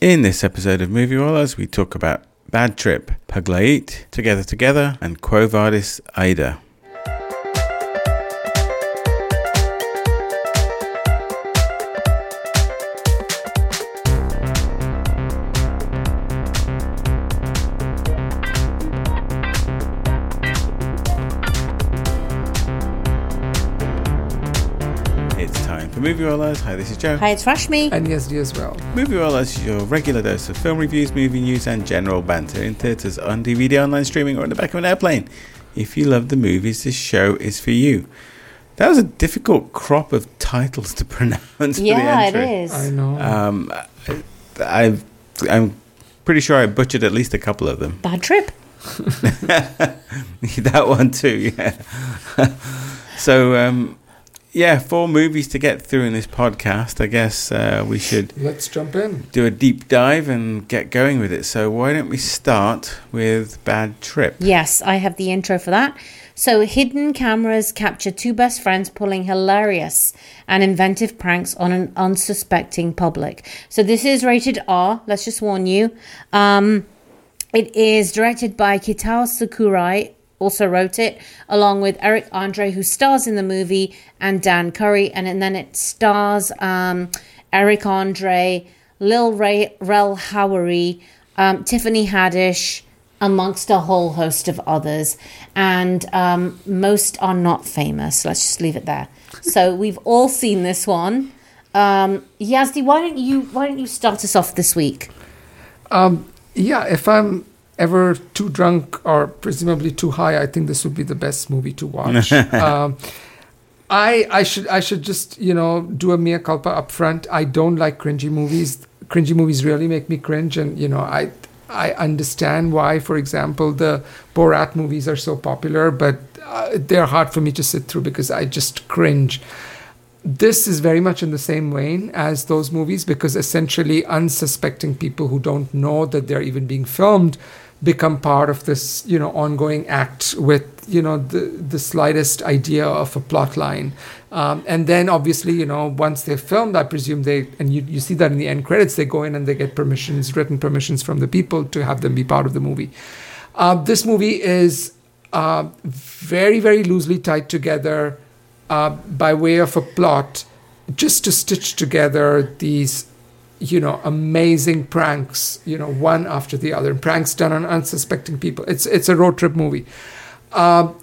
In this episode of Movie Rollers, we talk about Bad Trip, Paglait, Together Together, and Quo Vadis Aida. Movie Rollers. Hi, this is Joe. Hi, it's Rashmi. And yes, you as well. Movie Rollers is your regular dose of film reviews, movie news, and general banter in theatres, on DVD, online streaming, or in the back of an airplane. If you love the movies, this show is for you. That was a difficult crop of titles to pronounce Yeah, for the entry. is. I know. Um, I, I've, I'm pretty sure I butchered at least a couple of them. Bad trip. that one too, yeah. so, um, yeah, four movies to get through in this podcast. I guess uh, we should Let's jump in. do a deep dive and get going with it. So why don't we start with Bad Trip? Yes, I have the intro for that. So, hidden cameras capture two best friends pulling hilarious and inventive pranks on an unsuspecting public. So, this is rated R. Let's just warn you. Um, it is directed by Kitao Sakurai, also wrote it, along with Eric Andre, who stars in the movie, and Dan Curry. And, and then it stars um, Eric Andre, Lil Ray, Rel Howery, um, Tiffany Haddish, amongst a whole host of others. And um, most are not famous. Let's just leave it there. So we've all seen this one. Um, Yazdi, why don't you why don't you start us off this week? Um, yeah, if I'm ever too drunk or presumably too high, I think this would be the best movie to watch. um, I I should I should just you know do a mea culpa up front. I don't like cringy movies. Cringy movies really make me cringe, and you know I I understand why, for example, the Borat movies are so popular, but uh, they're hard for me to sit through because I just cringe. This is very much in the same vein as those movies because essentially unsuspecting people who don't know that they're even being filmed become part of this, you know, ongoing act with, you know, the the slightest idea of a plot line. Um, and then obviously, you know, once they're filmed, I presume they and you, you see that in the end credits, they go in and they get permissions, written permissions from the people to have them be part of the movie. Uh, this movie is uh, very, very loosely tied together uh, by way of a plot, just to stitch together these, you know, amazing pranks, you know, one after the other, pranks done on unsuspecting people. It's it's a road trip movie. Um,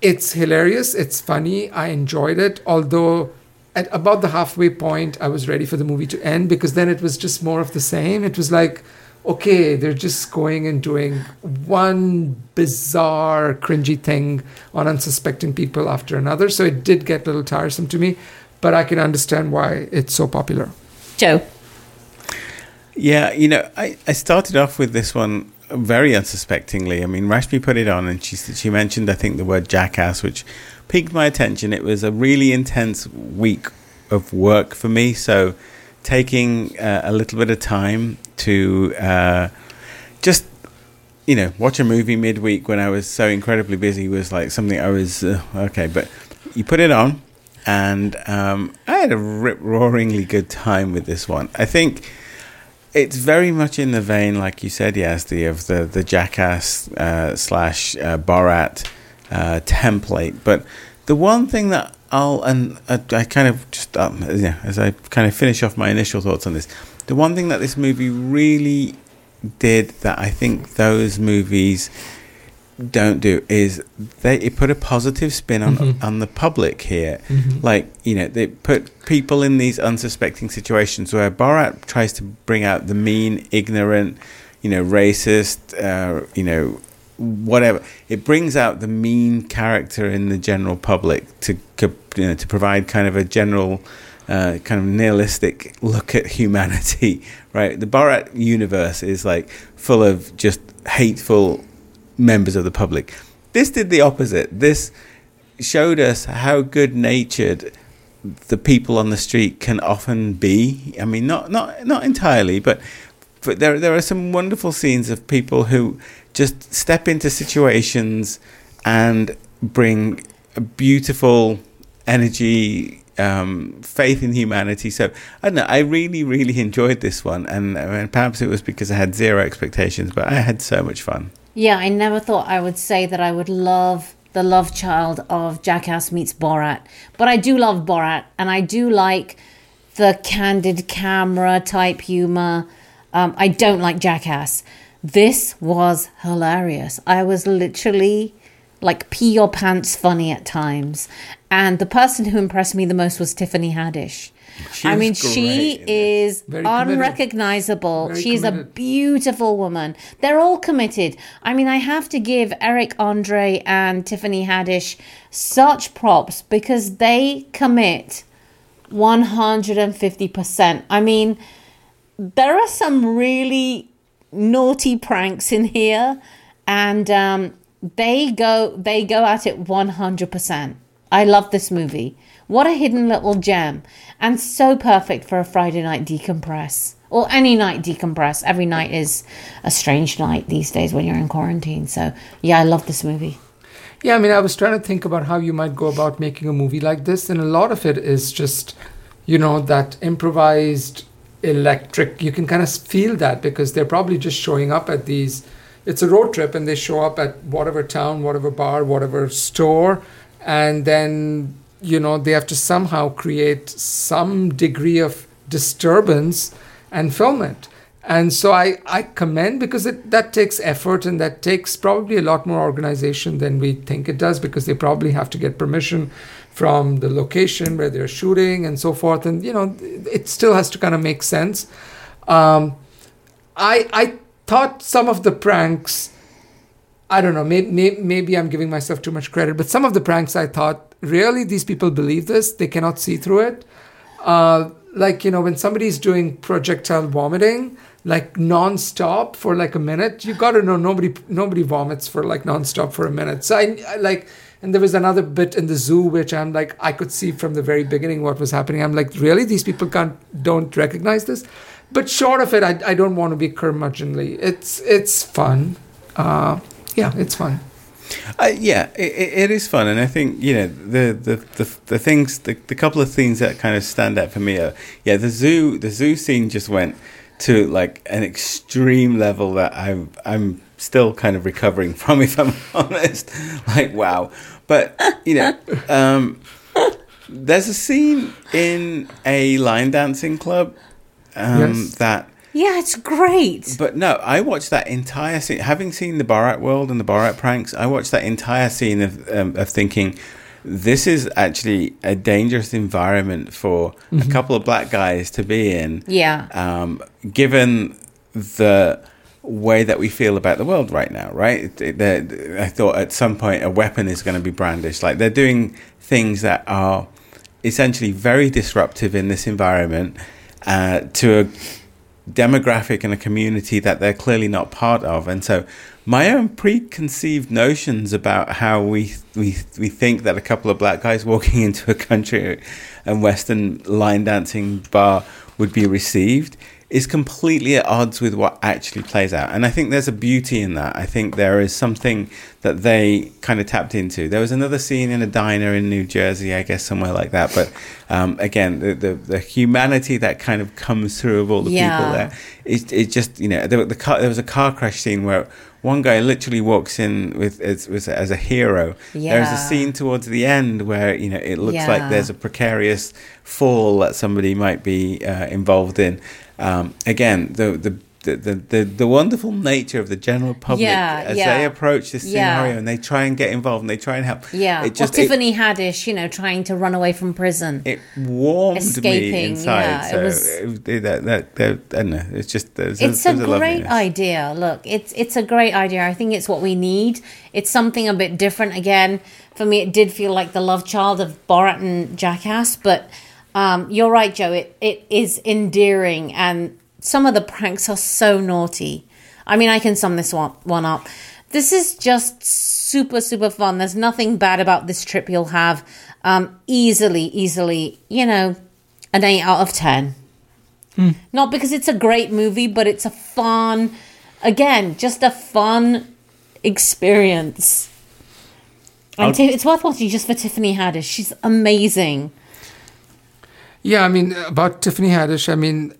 it's hilarious. It's funny. I enjoyed it. Although at about the halfway point, I was ready for the movie to end because then it was just more of the same. It was like, okay, they're just going and doing one bizarre, cringy thing on unsuspecting people after another. So it did get a little tiresome to me, but I can understand why it's so popular. Joe. Yeah, you know, I, I started off with this one very unsuspectingly. I mean, Rashmi put it on and she she mentioned, I think, the word jackass, which piqued my attention. It was a really intense week of work for me. So taking uh, a little bit of time to uh, just, you know, watch a movie midweek when I was so incredibly busy was like something I was, uh, okay. But you put it on and um, I had a rip roaringly good time with this one. I think it's very much in the vein, like you said, Yazdi, of the the Jackass uh, slash uh, Borat uh, template. But the one thing that I'll and I, I kind of just um, yeah, as I kind of finish off my initial thoughts on this, the one thing that this movie really did that I think those movies don't do is they it put a positive spin on Mhm. on the public here Mhm. like you know they put people in these unsuspecting situations where Borat tries to bring out the mean ignorant you know racist uh, you know whatever it brings out the mean character in the general public to you know to provide kind of a general uh, kind of nihilistic look at humanity right the Borat universe is like full of just hateful members of the public this did the opposite this showed us how good natured the people on the street can often be. I mean, not not not entirely, but but there there are some wonderful scenes of people who just step into situations and bring a beautiful energy um, faith in humanity. So I don't know. I really, really enjoyed this one, and, and perhaps it was because I had zero expectations, but I had so much fun. Yeah, I never thought I would say that I would love the love child of Jackass meets Borat, but I do love Borat, and I do like the candid camera type humor. Um, I don't like Jackass. This was hilarious. I was literally like pee your pants funny at times. And the person who impressed me the most was Tiffany Haddish. She I mean, she is Very unrecognizable. Very She's a beautiful woman. They're all committed. I mean, I have to give Eric Andre and Tiffany Haddish such props because they commit 150%. I mean, there are some really naughty pranks in here and um, they go they go at it 100%. I love this movie. What a hidden little gem and so perfect for a Friday night decompress or any night decompress. Every night is a strange night these days when you're in quarantine. So, yeah, I love this movie. Yeah, I mean, I was trying to think about how you might go about making a movie like this, and a lot of it is just, you know, that improvised electric. You can kind of feel that because they're probably just showing up at these. It's a road trip, and they show up at whatever town, whatever bar, whatever store, and then you know they have to somehow create some degree of disturbance and film it. And so I, I commend because it that takes effort and that takes probably a lot more organization than we think it does because they probably have to get permission from the location where they're shooting and so forth. And you know, it still has to kind of make sense. Um, I I thought some of the pranks I don't know, maybe, maybe I'm giving myself too much credit, but some of the pranks I thought, really, these people believe this? They cannot see through it. Uh, like, you know, when somebody's doing projectile vomiting, like non-stop for like a minute, you got to know nobody nobody vomits for like non-stop for a minute. So I, I like, and there was another bit in the zoo which I'm like, I could see from the very beginning what was happening. I'm like, really, these people can't don't recognize this. But short of it, I, I don't want to be curmudgeonly. It's it's fun. Uh, yeah, it's fun. Uh, yeah, it, it is fun, and I think you know the the the, the things, the, the couple of things that kind of stand out for me are yeah, the zoo the zoo scene just went to like an extreme level that I'm I'm still kind of recovering from, if I'm honest. Like wow, but you know, um, there's a scene in a line dancing club um, Yes. that Yeah, it's great. but no, I watched that entire scene. Having seen the Borat world and the Borat pranks, I watched that entire scene of um, of thinking, this is actually a dangerous environment for a couple of black guys to be in. Yeah. Um, given the way that we feel about the world right now, right? They're- I thought at some point a weapon is going to be brandished. Like they're doing things that are essentially very disruptive in this environment uh, to a demographic and a community that they're clearly not part of. And so my own preconceived notions about how we we we think that a couple of black guys walking into a country and western line dancing bar would be received is completely at odds with what actually plays out. And I think there's a beauty in that. I think there is something that they kind of tapped into. There was another scene in a diner in New Jersey, I guess somewhere like that. But um, again, the, the the humanity that kind of comes through of all the Yeah. people there it, it just you know there, the car, there was a car crash scene where one guy literally walks in with as, with, as a hero. There's a scene towards the end where you know it looks Yeah. like there's a precarious fall that somebody might be uh, involved in. Um, again, the the. The, the, the, wonderful nature of the general public Yeah, as yeah. they approach this Yeah. scenario and they try and get involved and they try and help. Yeah. it just Tiffany Haddish, you know, trying to run away from prison. it, warmed me inside. yeah, it was- it, that, that, that, I don't know. It's just it's a a great idea. Look, it's it's a great idea. I think it's what we need. It's something a bit different. Again, for me, it did feel like the love child of Borat and Jackass. But um, you're right, Joe. It it is endearing, and some of the pranks are so naughty. I mean, I can sum this one one up. This is just super super fun. There's nothing bad about this trip you'll have. Um, easily, easily, you know, an eight out of ten. Not because it's a great movie, but it's a fun, again, just a fun experience. And I'll- it's worth watching just for Tiffany Haddish. She's amazing. Yeah, I mean, uh, about Tiffany Haddish, I mean,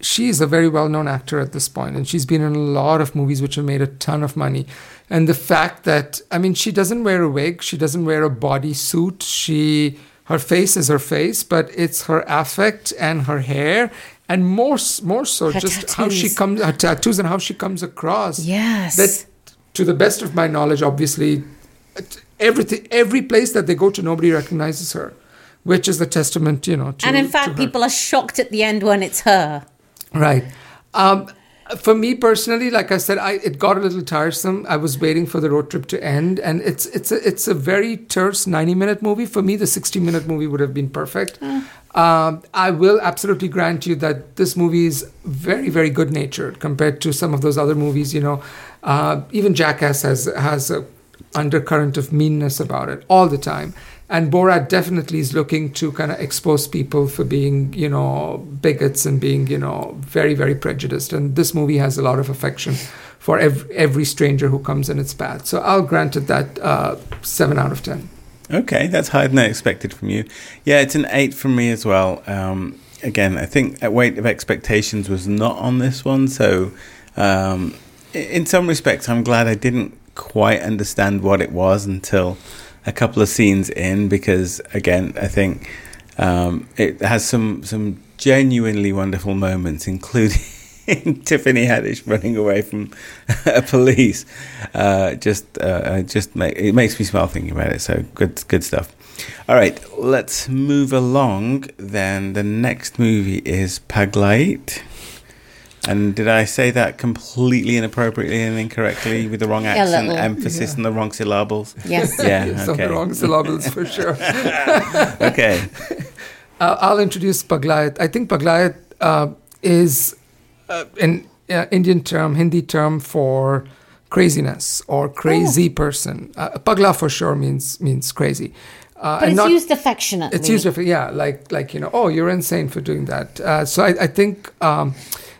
she's a very well known actor at this point, and she's been in a lot of movies which have made a ton of money. And the fact that, I mean, she doesn't wear a wig, she doesn't wear a bodysuit, she. Her face is her face, but it's her affect and her hair, and more, more so, Her just how she comes, her tattoos and how she comes across Yes. that to the best of my knowledge obviously everything every place that they go to nobody recognizes her which is a testament you know to and in fact, people are shocked at the end when it's her. right. Um for me personally like i said i it got a little tiresome. I was waiting for the road trip to end and it's it's a, it's a very terse 90 minute movie. For me the 60 minute movie would have been perfect. Um, i will absolutely grant you that this movie is very very good natured compared to some of those other movies you know. Uh, even jackass has has a undercurrent of meanness about it all the time and borat definitely is looking to kind of expose people for being you know bigots and being you know very very prejudiced. And this movie has a lot of affection for every, every stranger who comes in. Its path so i'll grant it that uh, 7 out of 10 Okay, that's higher than I expected from you. Yeah, it's an eight from me as well. Um, again, I think weight of expectations was not on this one, so um, in some respects, I'm glad I didn't quite understand what it was until a couple of scenes in, because again, I think um, it has some some genuinely wonderful moments, including. Tiffany Haddish running away from police, uh, just uh, just make, it makes me smile thinking about it. So good, good stuff. All right, let's move along. Then the next movie is Paglait. And did I say that completely inappropriately and incorrectly with the wrong accent, little. emphasis, Yeah. and the wrong syllables? Yes. Yeah, some wrong syllables for sure Okay, Uh, I'll introduce Paglayat. I think Paglayat uh, is uh, an uh, Indian term, Hindi term for craziness or crazy person. Uh, Pagla for sure means means crazy. Uh, But it's not- used affectionately. it's used, for- yeah, like like you know, oh, you're insane for doing that. Uh, so I, I think, um,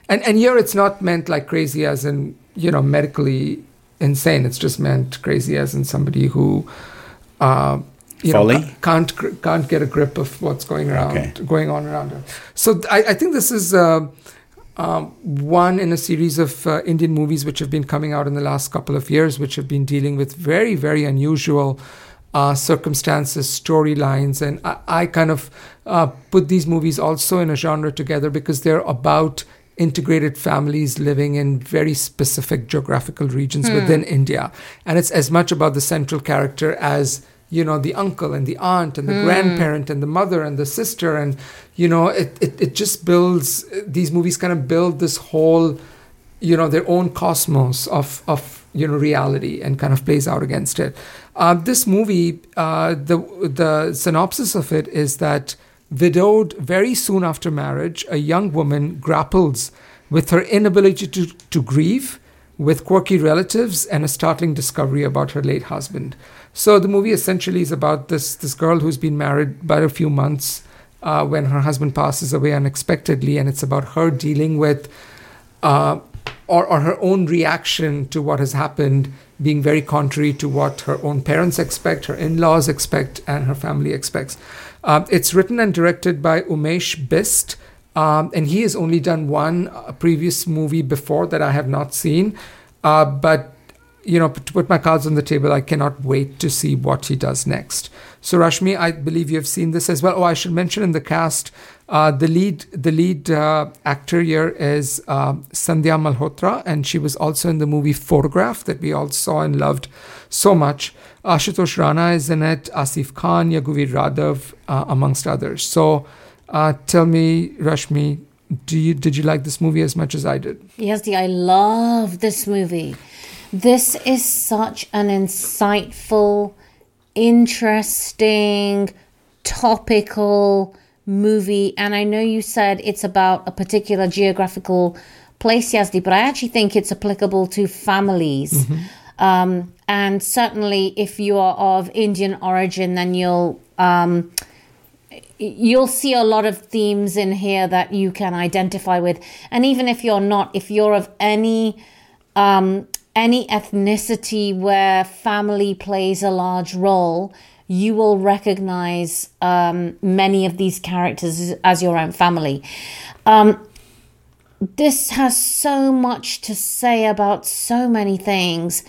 and and here it's not meant like crazy as in you know medically insane. It's just meant crazy as in somebody who, uh, you Folly? know, can't can't get a grip of what's going around, Okay. going on around her. So I, I think this is. Uh, um, one in a series of uh, Indian movies which have been coming out in the last couple of years, which have been dealing with very, very unusual uh, circumstances, storylines, and I, I kind of uh, put these movies also in a genre together because they're about integrated families living in very specific geographical regions within India, and it's as much about the central character as you know the uncle and the aunt and the grandparent and the mother and the sister. And you know it, it it just builds these movies kind of build this whole you know their own cosmos of of you know reality and kind of plays out against it. Uh, this movie uh, the the synopsis of it is that widowed very soon after marriage a young woman grapples with her inability to, to grieve with quirky relatives and a startling discovery about her late husband so the movie essentially is about this this girl who's been married about a few months uh, when her husband passes away unexpectedly, and it's about her dealing with uh, or, or her own reaction to what has happened being very contrary to what her own parents expect, her in-laws expect, and her family expects. Uh, it's written and directed by Umesh Bist. Um, and he has only done one uh, previous movie before that I have not seen. Uh, but you know, to put my cards on the table, I cannot wait to see what he does next. So, Rashmi, I believe you have seen this as well. Oh, I should mention in the cast, uh, the lead, the lead uh, actor here is uh, Sanya Malhotra, and she was also in the movie Photograph that we all saw and loved so much. Ashutosh Rana is in it, Asif Khan, Yaguvir Radhav, uh, amongst others. So, uh, tell me, Rashmi, do you did you like this movie as much as I did? Yazdi, I love this movie. This is such an insightful, interesting, topical movie. And I know you said it's about a particular geographical place, Yazdi, but I actually think it's applicable to families. Um, and certainly, if you are of Indian origin, then you'll. Um, you'll see a lot of themes in here that you can identify with and even if you're not if you're of any um any ethnicity where family plays a large role you will recognize um, many of these characters as your own family. Um, this has so much to say about so many things,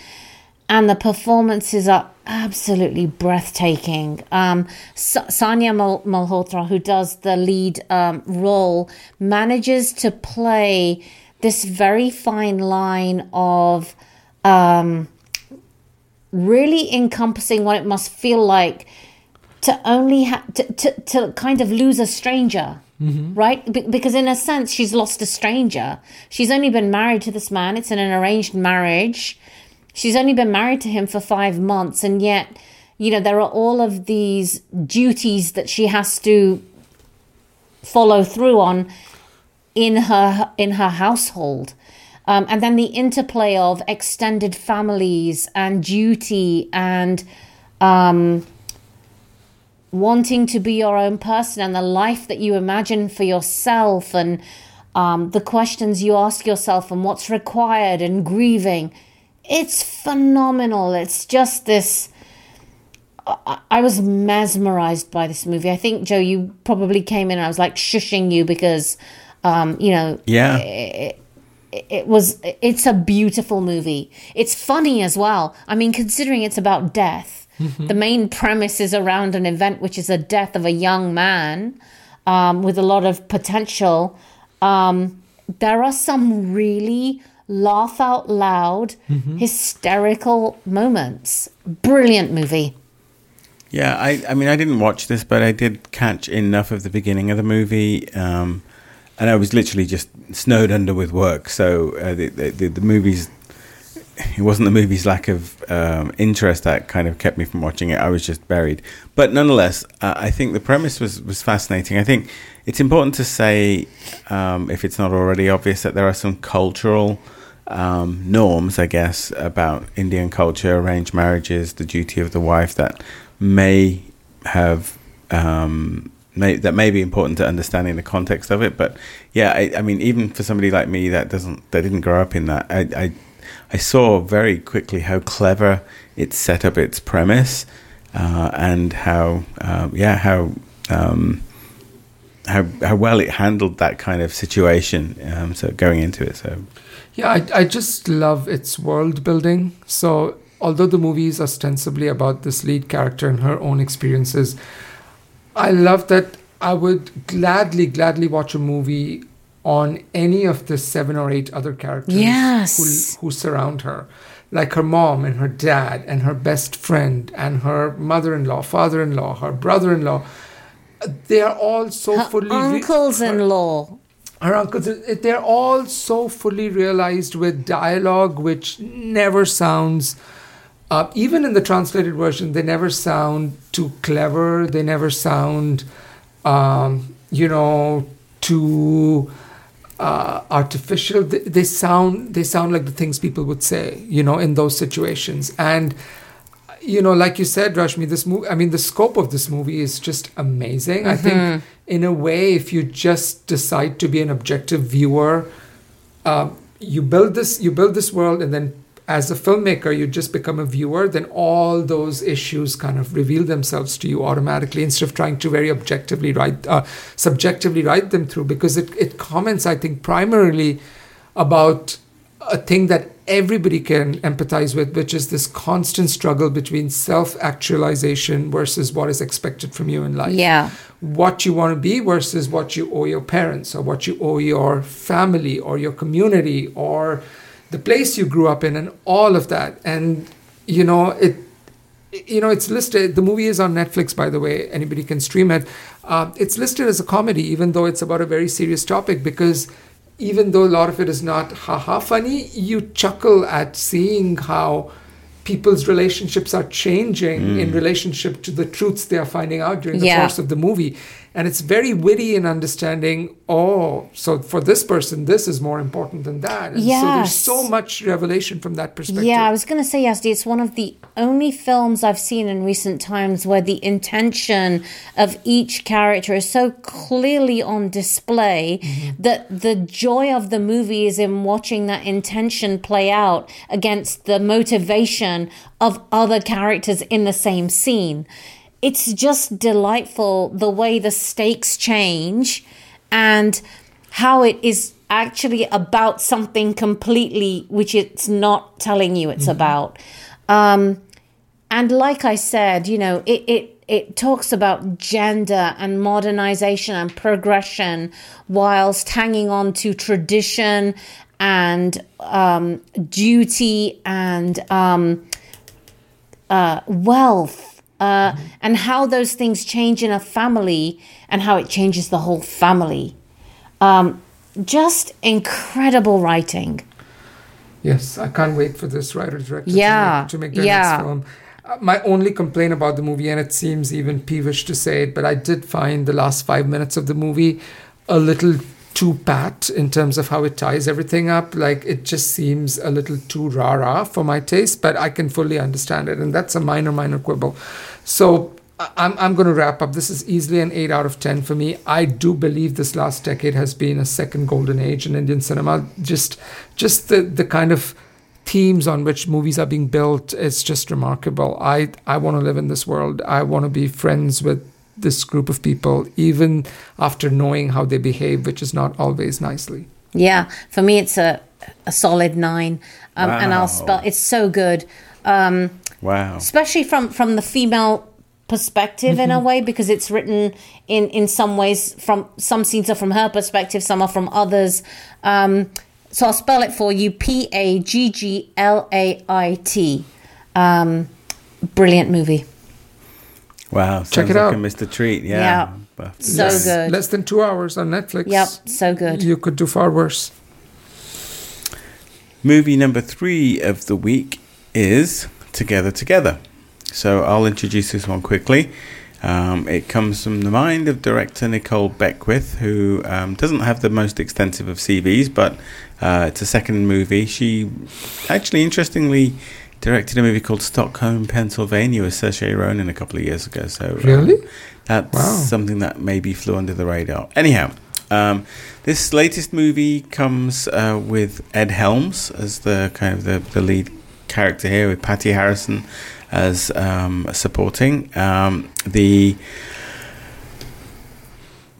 and the performances are absolutely breathtaking. Um, Sanya Mal- Malhotra, who does the lead um, role, manages to play this very fine line of um, really encompassing what it must feel like to only have to, to, to kind of lose a stranger. Mm-hmm. Right? Be- because, in a sense, she's lost a stranger. She's only been married to this man. It's in an arranged marriage She's only been married to him for five months, and yet, you know, there are all of these duties that she has to follow through on in her in her household. Um, and then the interplay of extended families and duty and um, wanting to be your own person and the life that you imagine for yourself and um, the questions you ask yourself and what's required and grieving it's phenomenal. It's just this. I was mesmerized by this movie. I think Joe, you probably came in. I was like shushing you because, um, you know, yeah, it, it, was. It's a beautiful movie. It's funny as well. I mean, considering it's about death, mm-hmm. the main premise is around an event which is a death of a young man um, with a lot of potential. Um, there are some really laugh out loud, mm-hmm. hysterical moments. Brilliant movie. Yeah, I, I mean, I didn't watch this, but I did catch enough of the beginning of the movie. Um, and I was literally just snowed under with work. So uh, the, the, the movies, it wasn't the movie's lack of um, interest that kind of kept me from watching it. I was just buried. But nonetheless, uh, I think the premise was, was fascinating. I think it's important to say, um, if it's not already obvious, that there are some cultural um, norms, I guess, about Indian culture, arranged marriages, the duty of the wife that may have um, may, that may be important to understanding the context of it. But yeah, I, I, mean, even for somebody like me that doesn't that didn't grow up in that, I, I, I saw very quickly how clever it set up its premise uh, and how um, yeah how. Um, how how well it handled that kind of situation, um, so going into it, so yeah, I, I just love its world building. So, although the movie is ostensibly about this lead character and her own experiences, I love that I would gladly, gladly watch a movie on any of the seven or eight other characters yes. who, who surround her. Like her mom and her dad and her best friend and her mother in law, father in law, her brother in law. They are all so her fully. Uncles in law her uncles they're all so fully realized with dialogue which never sounds uh, even in the translated version they never sound too clever they never sound um, you know too uh, artificial they, they sound they sound like the things people would say you know in those situations and you know, like you said, Rashmi, this movie, I mean, the scope of this movie is just amazing. Mm-hmm. I think, mm-hmm. in a way, if you just decide to be an objective viewer, uh, you build this, you build this world, and then as a filmmaker, you just become a viewer, then all those issues kind of reveal themselves to you automatically instead of trying to very objectively write, uh, subjectively write them through because it, it comments, I think, primarily about a thing that everybody can empathize with, which is this constant struggle between self actualization versus what is expected from you in life. Yeah. What you want to be versus what you owe your parents or what you owe your family or your community or the place you grew up in and all of that. And, you know, it, you know, it's listed. The movie is on Netflix, by the way. Anybody can stream it. Uh, it's listed as a comedy, even though it's about a very serious topic, because even though a lot of it is not haha funny, you chuckle at seeing how people's relationships are changing mm. in relationship to the truths they are finding out during the yeah. course of the movie and it's very witty in understanding oh so for this person this is more important than that and yes. so there's so much revelation from that perspective yeah i was going to say yes it's one of the only films i've seen in recent times where the intention of each character is so clearly on display mm-hmm. that the joy of the movie is in watching that intention play out against the motivation of other characters in the same scene it's just delightful the way the stakes change and how it is actually about something completely which it's not telling you it's about. Um, and like I said, you know, it, it it talks about gender and modernization and progression whilst hanging on to tradition and um, duty and um, uh, wealth uh, mm-hmm. and how those things change in a family and how it changes the whole family. Um, just incredible writing. Yes, I can't wait for this writer director yeah, to make, to make their yeah. next film. Uh, my only complaint about the movie, and it seems even peevish to say it, but I did find the last five minutes of the movie a little too pat in terms of how it ties everything up. Like it just seems a little too rah for my taste, but I can fully understand it. And that's a minor, minor quibble. So I'm, I'm going to wrap up. This is easily an 8 out of 10 for me. I do believe this last decade has been a second golden age in Indian cinema. Just just the, the kind of themes on which movies are being built is just remarkable. I, I want to live in this world. I want to be friends with this group of people, even after knowing how they behave, which is not always nicely. Yeah, for me, it's a, a solid nine. Um, wow. And I'll spell it's so good. Um, wow. Especially from, from the female perspective mm-hmm. in a mm-hmm. way because it's written in in some ways from some scenes are from her perspective some are from others um, so i'll spell it for you p-a-g-g-l-a-i-t um, brilliant movie wow check it like out. mr treat yeah, yeah. so less, good. Less than two hours on netflix. Yep so good. You could do far worse. Movie number three of the week is together together. So I'll introduce this one quickly. Um, it comes from the mind of director Nicole Beckwith, who um, doesn't have the most extensive of CVs, but uh, it's a second movie. She actually, interestingly, directed a movie called Stockholm, Pennsylvania with Saoirse Ronan a couple of years ago. So um, really, um, that's wow. something that maybe flew under the radar. Anyhow, um, this latest movie comes uh, with Ed Helms as the kind of the, the lead character here, with Patty Harrison as um, supporting. Um, the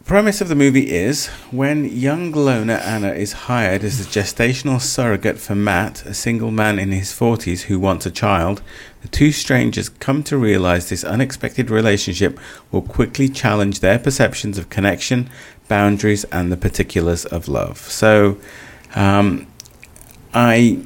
premise of the movie is when young loner Anna is hired as a gestational surrogate for Matt, a single man in his 40s who wants a child, the two strangers come to realize this unexpected relationship will quickly challenge their perceptions of connection, boundaries, and the particulars of love. So, um, I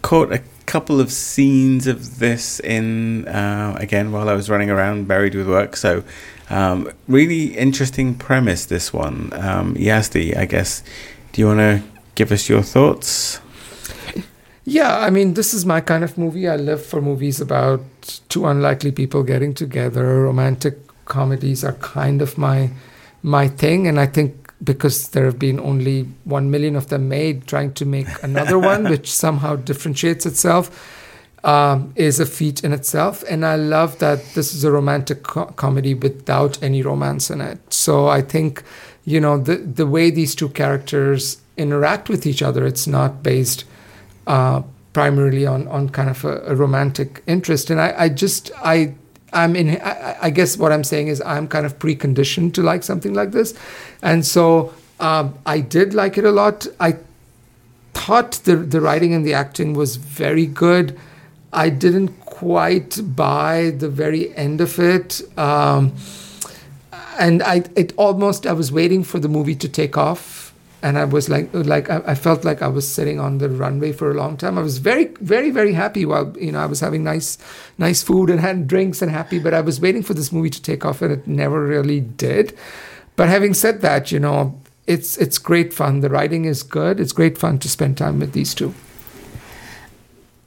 caught a couple of scenes of this in uh, again while I was running around buried with work. So um, really interesting premise this one. Um, Yazdi, I guess. Do you want to give us your thoughts? Yeah, I mean, this is my kind of movie. I live for movies about two unlikely people getting together. Romantic comedies are kind of my my thing, and I think because there have been only one million of them made, trying to make another one which somehow differentiates itself um, is a feat in itself. And I love that this is a romantic co- comedy without any romance in it. So I think, you know, the the way these two characters interact with each other, it's not based. Uh, primarily on, on kind of a, a romantic interest and I, I just I I'm in. I, I, guess what I'm saying is I'm kind of preconditioned to like something like this, and so um, I did like it a lot. I thought the the writing and the acting was very good. I didn't quite buy the very end of it. Um, and I it almost I was waiting for the movie to take off and I was like, like I, I, felt like I was sitting on the runway for a long time. I was very, very, very happy while you know I was having nice, nice food and had drinks and happy. But I was waiting for this movie to take off, and it never really did. But having said that, you know, it's it's great fun. The writing is good. It's great fun to spend time with these two.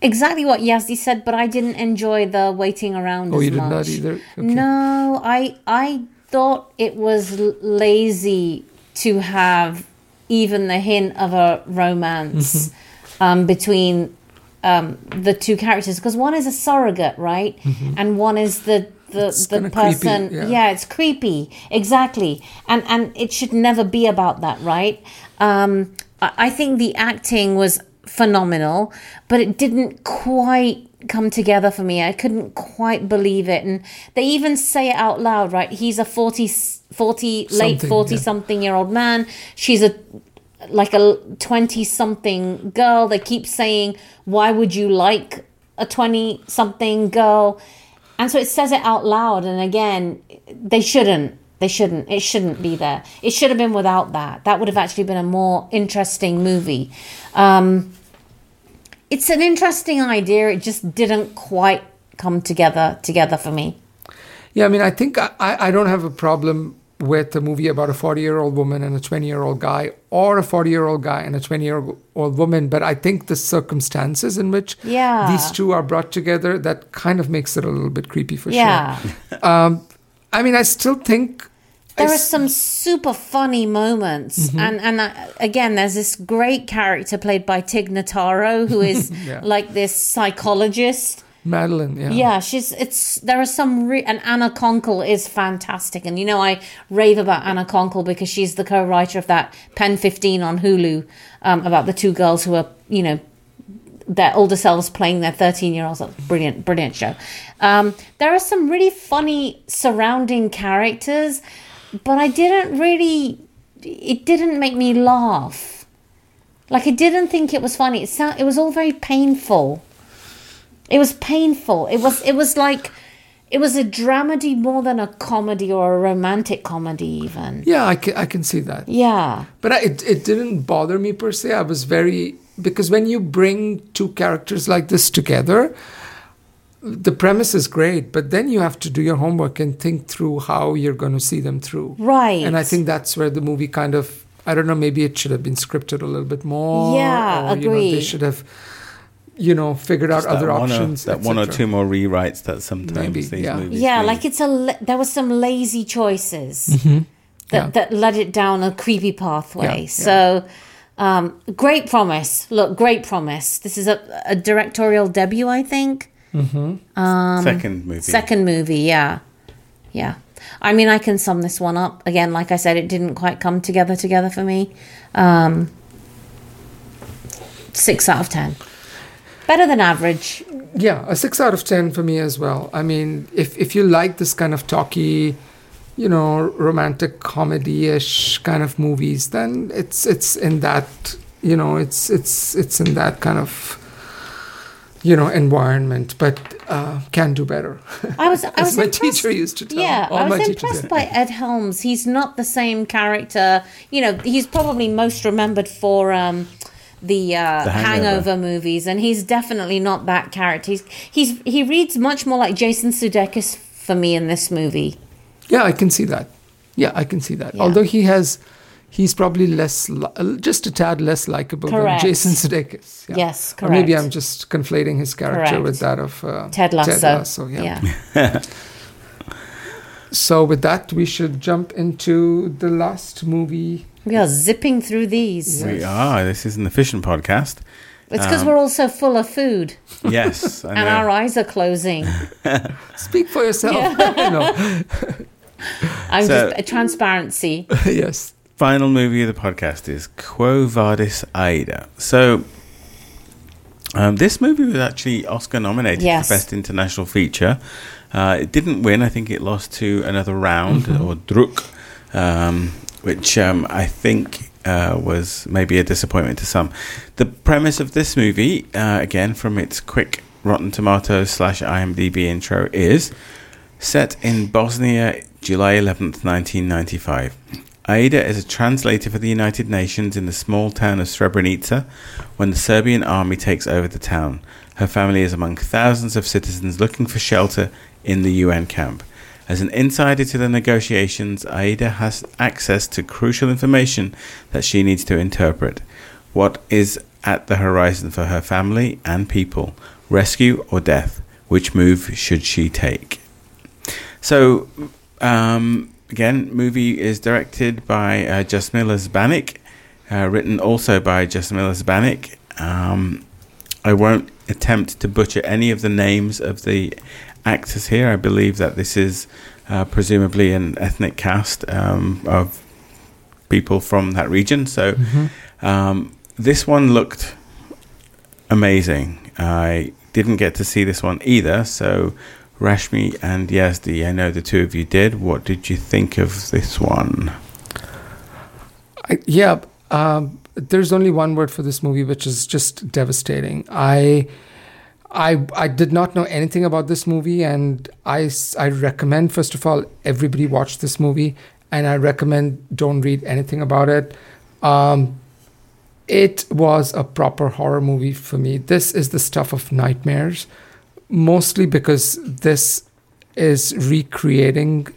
Exactly what Yazdi said, but I didn't enjoy the waiting around. Oh, you did much. not either. Okay. No, I I thought it was lazy to have even the hint of a romance mm-hmm. um, between um, the two characters because one is a surrogate, right, mm-hmm. and one is the the, it's the person. Creepy, yeah. yeah. it's creepy, exactly, and and it should never be about that, right? Um, I think the acting was phenomenal, but it didn't quite come together for me. I couldn't quite believe it. And they even say it out loud, right? He's a 40, 40 late 40 yeah. something year old man. She's a like a 20 something girl. They keep saying, why would you like a 20 something girl? And so it says it out loud. And again, they shouldn't. They shouldn't. It shouldn't be there. It should have been without that. That would have actually been a more interesting movie. Um, it's an interesting idea. It just didn't quite come together together for me. Yeah, I mean, I think I, I don't have a problem with a movie about a 40 year old woman and a 20 year old guy, or a 40 year old guy and a 20 year old woman. But I think the circumstances in which Yeah. these two are brought together that kind of makes it a little bit creepy for Yeah. sure. Um, I mean, I still think I There are some super funny moments, and and uh, again, there's this great character played by Tig Notaro, who is Yeah. like this psychologist. Madeline. Yeah. Yeah, she's it's there are some re- and Anna Konkle is fantastic, and you know I rave about Anna Konkle because she's the co-writer of that Pen Fifteen on Hulu um, about the two girls who are you know their older selves playing their 13 year olds. Brilliant, brilliant show. Um, there are some really funny surrounding characters, but I didn't really, it didn't make me laugh. Like I didn't think it was funny. It sound, it was all very painful. It was painful. It was, it was like, it was a dramedy more than a comedy or a romantic comedy even. Yeah, I can, I can see that. Yeah. But I, it, it didn't bother me per se. I was very because when you bring two characters like this together, the premise is great, but then you have to do your homework and think through how you're going to see them through. Right. And I think that's where the movie kind of I don't know, maybe it should have been scripted a little bit more. Yeah, or, You know, they should have, you know, figured out Just that other one or- options. that one or two more rewrites that sometimes Maybe, these yeah. movies. Yeah, do. like it's a la- there was some lazy choices that Mm-hmm. Yeah. that led it down a creepy pathway. Yeah, yeah. So, um, great promise. Look, great promise. This is a, a directorial debut, I think. Second movie. Second movie, yeah, yeah. I mean, I can sum this one up again. Like I said, it didn't quite come together together for me. Um, six out of ten. Better than average. Yeah, a six out of ten for me as well. I mean, if if you like this kind of talky, you know, romantic comedy-ish kind of movies, then it's it's in that you know it's it's it's in that kind of you know environment, but uh, can do better. I was, I As was my impressed. teacher used to tell. Yeah, all I was teachers impressed did. by Ed Helms. He's not the same character. You know, he's probably most remembered for um, the, uh, The hangover. Hangover. movies, and he's definitely not that character. He's, he's he reads much more like Jason Sudeikis for me in this movie. Yeah, I can see that. Yeah, I can see that. Yeah. Although he has, he's probably less, uh, just a tad less likable Correct. than Jason Sudeikis. Yeah. Yes, Or maybe. I'm just conflating his character Correct. with that of uh, Ted Lasso. Ted Lasso, yeah. yeah. So with that, we should jump into the last movie. we are zipping through these. We are. This is an efficient podcast. It's because Um, we're all so full of food, Yes, I and know. our eyes are closing. Speak for yourself. you know. I'm So- just transparency. yes. Final movie of the podcast is Quo Vadis Aida. So, um, this movie was actually Oscar nominated Yes. for Best International Feature. Uh, it didn't win. I think it lost to another round or Druk, um, which um, I think uh, was maybe a disappointment to some. The premise of this movie, uh, again from its quick Rotten Tomatoes slash IMDb intro, is set in Bosnia, July 11th, 1995. Aida is a translator for the United Nations in the small town of Srebrenica when the Serbian army takes over the town. Her family is among thousands of citizens looking for shelter in the UN camp. As an insider to the negotiations, Aida has access to crucial information that she needs to interpret. What is at the horizon for her family and people? Rescue or death? Which move should she take? So, um, again, movie is directed by uh, Jasmila Zbanik, uh, written also by Jasmila Zbanik. Um, I won't attempt to butcher any of the names of the actors here. I believe that this is uh, presumably an ethnic cast um, of people from that region. So, um, this one looked amazing. I didn't get to see this one either. So, Rashmi and Yazdi, I know the two of you did. What did you think of this one? I, yeah, um, there's only one word for this movie, which is just devastating. I. I, I did not know anything about this movie, and I, I recommend, first of all, everybody watch this movie, and I recommend don't read anything about it. Um, it was a proper horror movie for me. This is the stuff of nightmares, mostly because this is recreating,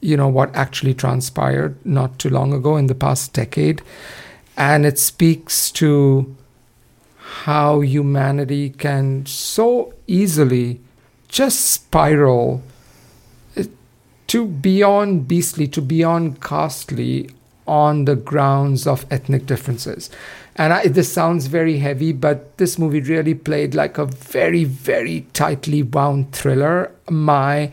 you know, what actually transpired not too long ago in the past decade. And it speaks to how humanity can so easily just spiral uh, to beyond beastly, to beyond costly on the grounds of ethnic differences. And I, this sounds very heavy, but this movie really played like a very, very tightly wound thriller. My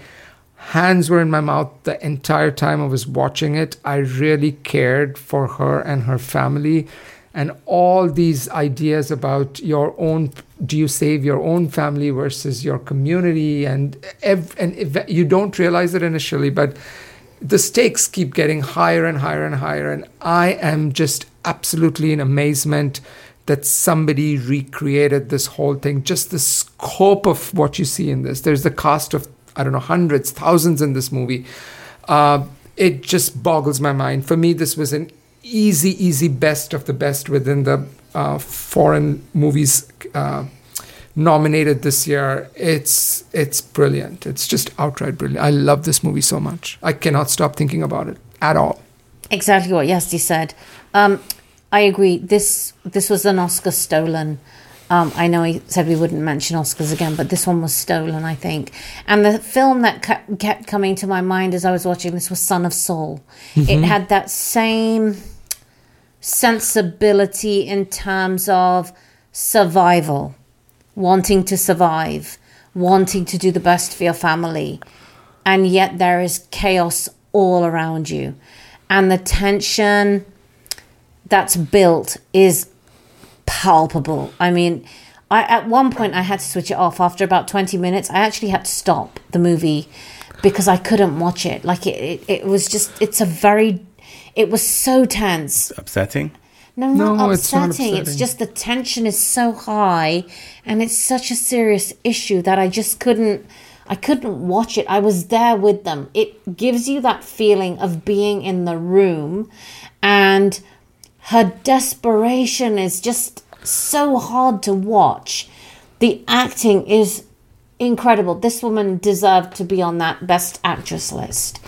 hands were in my mouth the entire time I was watching it. I really cared for her and her family and all these ideas about your own do you save your own family versus your community and ev- and ev- you don't realize it initially but the stakes keep getting higher and higher and higher and i am just absolutely in amazement that somebody recreated this whole thing just the scope of what you see in this there's the cast of i don't know hundreds thousands in this movie uh, it just boggles my mind for me this was an easy, easy best of the best within the uh, foreign movies uh, nominated this year. It's it's brilliant. It's just outright brilliant. I love this movie so much. I cannot stop thinking about it at all. Exactly what Yazdi said. Um, I agree. This this was an Oscar stolen. Um, I know he said we wouldn't mention Oscars again, but this one was stolen, I think. And the film that kept coming to my mind as I was watching this was Son of Saul. Mm-hmm. It had that same sensibility in terms of survival, wanting to survive, wanting to do the best for your family. And yet there is chaos all around you. And the tension that's built is palpable. I mean, I at one point I had to switch it off after about 20 minutes. I actually had to stop the movie because I couldn't watch it. Like it, it, it was just it's a very it was so tense. Upsetting? No, not, no, upsetting. It's, not upsetting. it's just the tension is so high and it's such a serious issue that I just couldn't I couldn't watch it. I was there with them. It gives you that feeling of being in the room and her desperation is just so hard to watch. The acting is incredible. This woman deserved to be on that best actress list.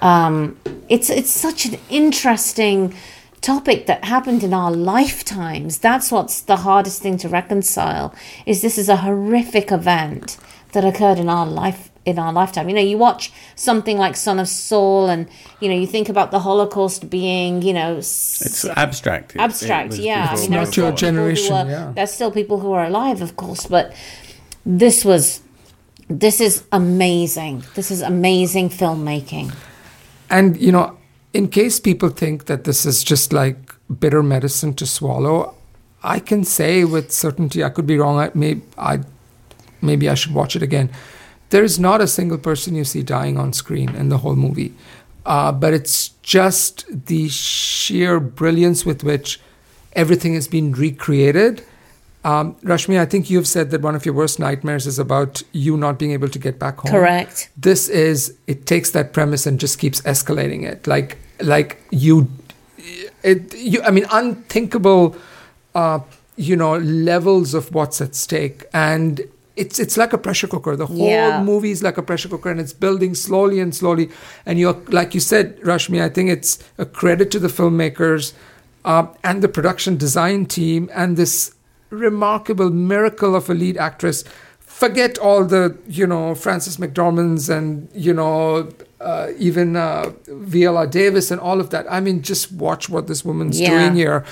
Um, it's it's such an interesting topic that happened in our lifetimes. That's what's the hardest thing to reconcile. Is this is a horrific event that occurred in our life in our lifetime. You know, you watch something like Son of Saul, and you know, you think about the Holocaust being, you know, it's abstract. Abstract, it yeah. I mean, not your generation. Are, yeah. There's still people who are alive, of course, but this was, this is amazing. This is amazing filmmaking. And you know, in case people think that this is just like bitter medicine to swallow, I can say with certainty, I could be wrong. I may, I, maybe I should watch it again there is not a single person you see dying on screen in the whole movie. Uh, but it's just the sheer brilliance with which everything has been recreated. Um, Rashmi, I think you've said that one of your worst nightmares is about you not being able to get back home. Correct. This is it takes that premise and just keeps escalating it. Like like you, it you. I mean, unthinkable, uh, you know, levels of what's at stake, and it's it's like a pressure cooker. The whole yeah. movie is like a pressure cooker, and it's building slowly and slowly. And you're like you said, Rashmi. I think it's a credit to the filmmakers uh, and the production design team and this remarkable miracle of a lead actress. Forget all the you know Frances McDormands and you know uh, even uh, Viola Davis and all of that. I mean, just watch what this woman's yeah. doing here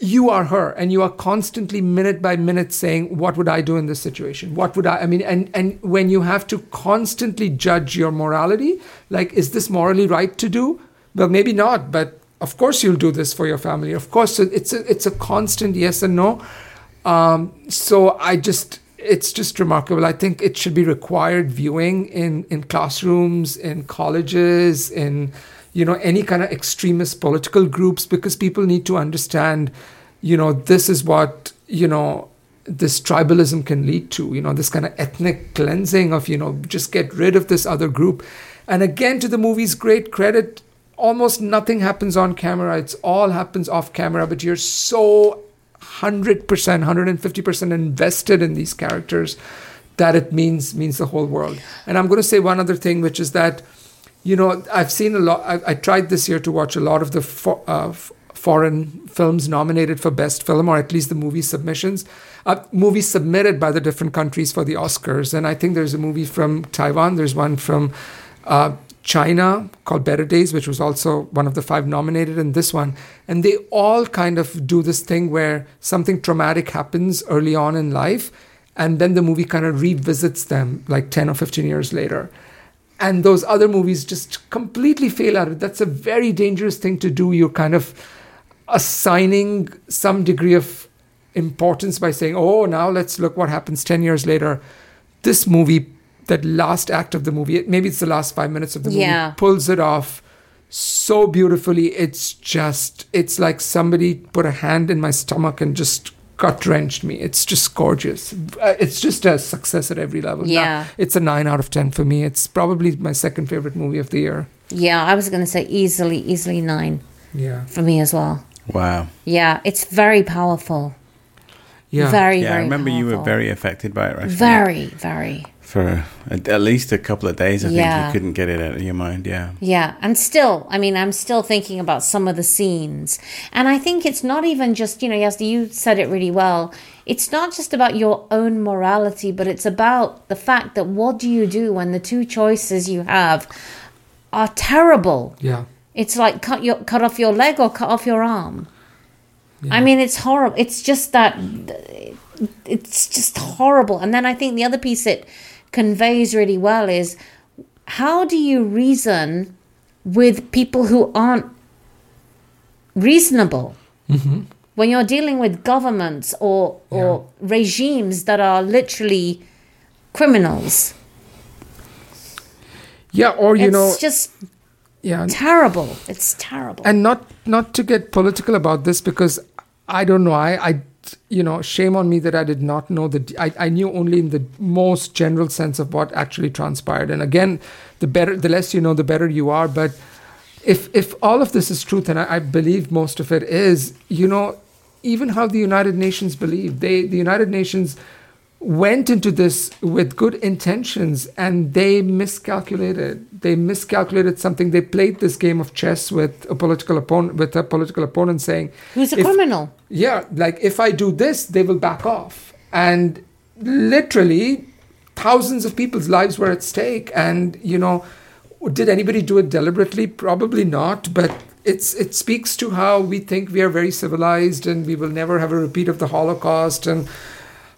you are her and you are constantly minute by minute saying what would i do in this situation? What would i i mean and and when you have to constantly judge your morality like is this morally right to do? Well maybe not but of course you'll do this for your family. Of course it's a, it's a constant yes and no. Um, so i just it's just remarkable. I think it should be required viewing in in classrooms, in colleges, in you know any kind of extremist political groups because people need to understand, you know, this is what you know this tribalism can lead to. You know, this kind of ethnic cleansing of you know just get rid of this other group. And again, to the movie's great credit, almost nothing happens on camera. It's all happens off camera, but you're so 100%, 150% invested in these characters that it means means the whole world. And I'm going to say one other thing, which is that, you know, I've seen a lot. I, I tried this year to watch a lot of the fo- uh, foreign films nominated for best film, or at least the movie submissions, uh, movies submitted by the different countries for the Oscars. And I think there's a movie from Taiwan. There's one from uh, China called Better Days, which was also one of the five nominated in this one. And they all kind of do this thing where something traumatic happens early on in life, and then the movie kind of revisits them like 10 or 15 years later. And those other movies just completely fail at it. That's a very dangerous thing to do. You're kind of assigning some degree of importance by saying, oh, now let's look what happens 10 years later. This movie that last act of the movie, maybe it's the last five minutes of the movie, Yeah. pulls it off so beautifully. It's just, it's like somebody put a hand in my stomach and just gut wrenched me. It's just gorgeous. Uh, It's just a success at every level. Now, Yeah. it's a nine out of 10 for me. It's probably my second favorite movie of the year. Yeah, I was going to say easily, easily nine Yeah. for me as well. Wow. Yeah, it's very powerful. Yeah. Very, Yeah, I very remember you were very affected by it, Rashmi. Very, very. For at at least a couple of days, I think you couldn't get it out of your mind. Yeah. Yeah, and still, I mean, I'm still thinking about some of the scenes. And I think it's not even just, you know, Yazdi, you said it really well. It's not just about your own morality, but it's about the fact that what do you do when the two choices you have are terrible? Yeah. It's like cut your cut off your leg or cut off your arm. I mean, it's horrible. It's just that it's just horrible. And then I think the other piece it conveys really well is how do you reason with people who aren't reasonable mm-hmm. when you're dealing with governments or or regimes that are literally criminals? Yeah. Or, you know it's know, just yeah. terrible. It's terrible. and not not to get political about this because I don't know. I, I you know, shame on me that I did not know that. I, I knew only in the most general sense of what actually transpired. And again, the better, the less you know, the better you are. But if if all of this is truth, and I, I believe most of it is, you know, even how the United Nations believe they the United Nations went into this with good intentions and they miscalculated. They miscalculated something. They played this game of chess with a political opponent with a political opponent saying Who's a if- criminal? yeah like if i do this they will back off. And literally thousands of people's lives were at stake. And you know did anybody do it deliberately? Probably not. But it's it speaks to how we think we are very civilized and we will never have a repeat of the holocaust. And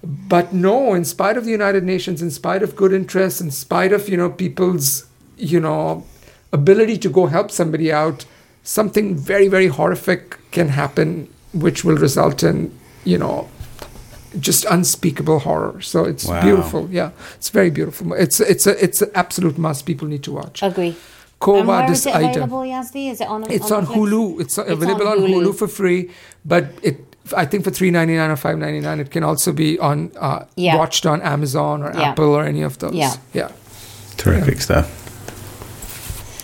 but no in spite of the united nations in spite of good interests in spite of you know people's you know ability to go help somebody out something very very horrific can happen which will result in you know just unspeakable horror so it's Wow. beautiful yeah it's very beautiful it's it's a it's an absolute must people need to watch Agree. and Kova where is this it item available, Yazdi? Is it on? it's on Netflix? Hulu. It's, available on Hulu. Hulu. for free, but it I think for three ninety nine or five ninety nine, it can also be on uh, Yeah. watched on Amazon or Yeah. Apple or any of those. Yeah. yeah. Terrific stuff.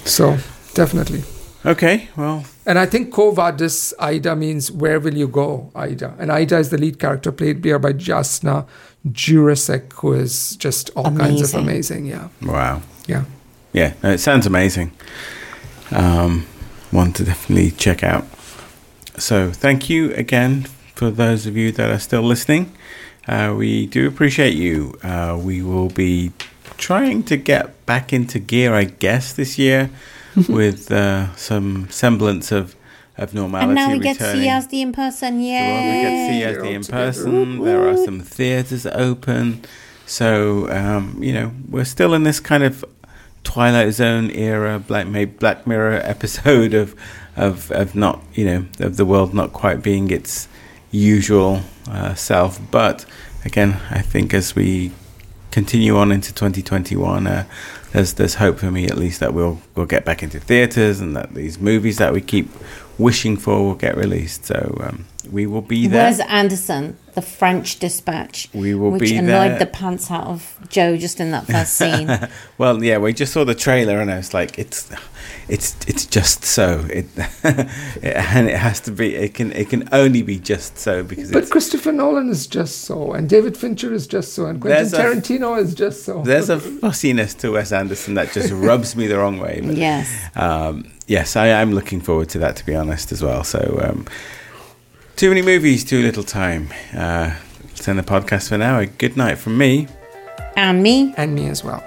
So definitely, Okay. Well, and I think Quo Vadis Aida means where will you go, Aida, and Aida is the lead character played here by Jasna Đuričić, who is just all kinds of Amazing. amazing. Yeah, wow. yeah. Yeah, no, it sounds amazing. Um, one to definitely check out. So, thank you again for those of you that are still listening. Uh, we do appreciate you. Uh, we will be trying to get back into gear, I guess, this year with uh, some semblance of, of normality. And now we get to see returning. Yazdi in person. Yay! we get to see Yazdi all in person. There are some theatres open. So, um, you know, we're still in this kind of Twilight Zone era, Black, maybe Black Mirror episode of, of, of not, you know, of the world not quite being its usual uh, self. But again, I think as we continue on into 2021, uh, there's there's hope for me at least that we'll we'll get back into theaters and that these movies that we keep wishing for will get released. So um, we will be there. Wes Anderson, The French Dispatch, We will which be annoyed there. the pants out of Joe just in that first scene. Well, yeah, we just saw the trailer and I was like, it's, it's, it's just so. It, it and it has to be. It can, it can only be just so because But it's, Christopher Nolan is just so, and David Fincher is just so, and Quentin There's a- Tarantino is just so. there's a fussiness to Wes Anderson that just rubs me the wrong way. But, yes. um, yes, I am looking forward to that to be honest as well. So, um, too many movies, too little time. Uh, let's end the podcast for now. A good night from me. And me. and me as well.